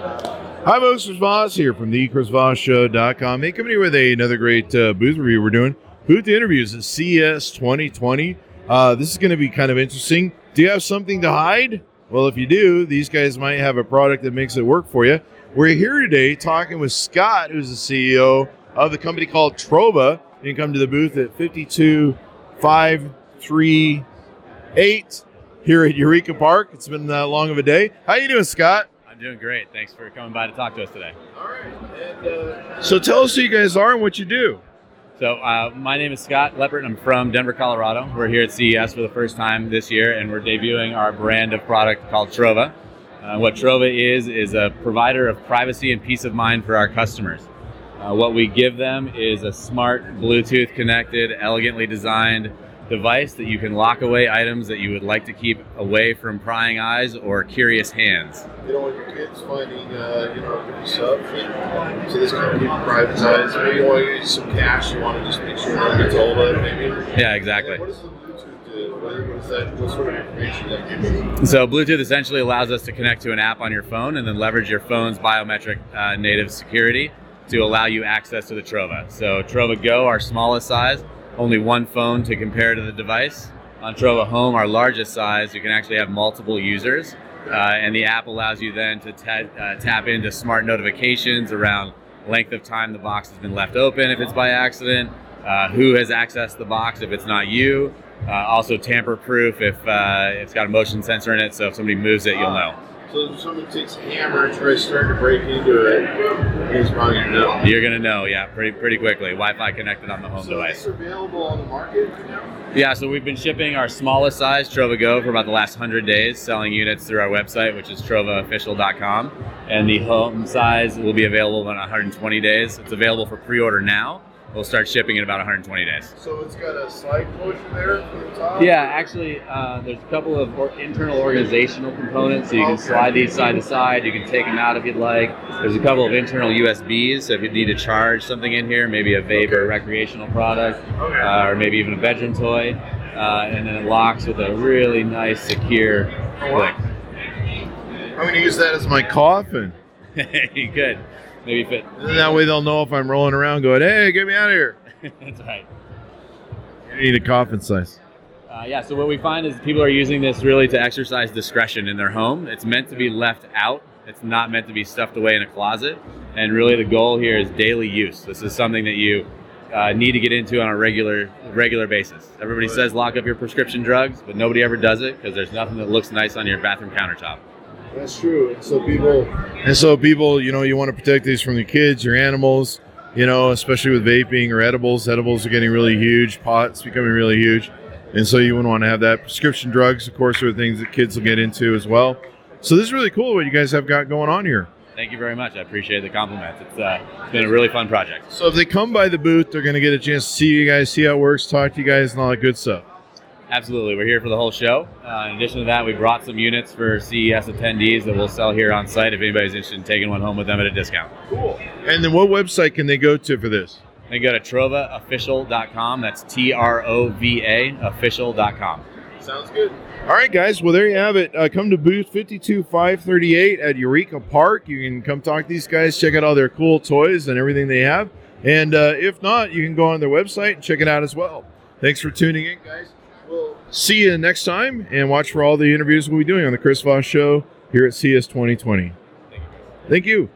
Hi, folks. It's Voss here from the ChrisVossShow.com. Hey, coming here with a, another great uh, booth review we're doing. Booth interviews at CES 2020. Uh, this is going to be kind of interesting. Do you have something to hide? Well, if you do, these guys might have a product that makes it work for you. We're here today talking with Scott, who's the CEO of the company called Trova. You can come to the booth at 52538 here at Eureka Park. It's been that long of a day. How you doing, Scott? Doing great. Thanks for coming by to talk to us today. All right. And, uh, so tell us who you guys are and what you do. So uh, my name is Scott Leppert. I'm from Denver, Colorado. We're here at CES for the first time this year, and we're debuting our brand of product called Trova. Uh, what Trova is is a provider of privacy and peace of mind for our customers. Uh, what we give them is a smart, Bluetooth connected, elegantly designed device that you can lock away items that you would like to keep away from prying eyes or curious hands. You don't want your kids finding, uh, you know, stuff. So this kind of keep privatized. Maybe you want to use some cash. You want to just make sure no one gets hold of it. Maybe. Yeah, exactly. What does the Bluetooth do? What is that? What sort of information does that give you? So Bluetooth essentially allows us to connect to an app on your phone and then leverage your phone's biometric uh, native security to allow you access to the Trova. So Trova Go, our smallest size, only one phone to compare to the device. On Trova Home, our largest size, you can actually have multiple users. Uh, and the app allows you then to ta- uh, tap into smart notifications around length of time the box has been left open if it's by accident, uh, who has accessed the box if it's not you, uh, also tamper proof if uh, it's got a motion sensor in it, so if somebody moves it, you'll know. So if someone takes a hammer and tries to start to break into it, it's probably gonna know. You're gonna know, yeah, pretty pretty quickly. Wi-Fi connected on the home So device. it's available on the market now. Yeah, so we've been shipping our smallest size Trova Go for about the last 100 days, selling units through our website, which is trovaofficial.com. And the home size will be available in 120 days. It's available for pre order now. We'll start shipping in about 120 days. So it's got a slide motion there from the top. Yeah, actually, uh, there's a couple of or- internal organizational components. So you can Okay. slide these side to side. You can take them out if you'd like. There's a couple of internal USBs. So if you need to charge something in here, maybe a vape or a recreational product, Okay. uh, or maybe even a bedroom toy, uh, and then it locks with a really nice, secure click. I'm gonna use that as my coffin. could maybe fit. That way they'll know if I'm rolling around going, hey, get me out of here. That's right. You need a coffin size. Uh, yeah, so what we find is people are using this really to exercise discretion in their home. It's meant to be left out. It's not meant to be stuffed away in a closet. And really, the goal here is daily use. This is something that you uh, need to get into on a regular regular basis. Everybody says lock up your prescription drugs, but nobody ever does it because there's nothing that looks nice on your bathroom countertop. That's true. And so people, and so people, you know, you want to protect these from the kids, your animals, you know, especially with vaping or edibles. Edibles are getting really huge. Pots becoming really huge, and so you wouldn't want to have that. Prescription drugs, of course, are things that kids will get into as well. So this is really cool what you guys have got going on here. Thank you very much. I appreciate the compliments. It's, uh, it's been a really fun project. So if they come by the booth, they're going to get a chance to see you guys, see how it works, talk to you guys, and all that good stuff. Absolutely. We're here for the whole show. Uh, in addition to that, we brought some units for CES attendees that we'll sell here on site if anybody's interested in taking one home with them at a discount. Cool. And then what website can they go to for this? They go to trovaofficial.com. That's T R O V A official.com. Sounds good. All right, guys. Well, there you have it. Uh, come to booth 52538 at Eureka Park. You can come talk to these guys, check out all their cool toys and everything they have. And uh, if not, you can go on their website and check it out as well. Thanks for tuning in, guys. See you next time and watch for all the interviews we'll be doing on the Chris Voss Show here at CES 2020. Thank you.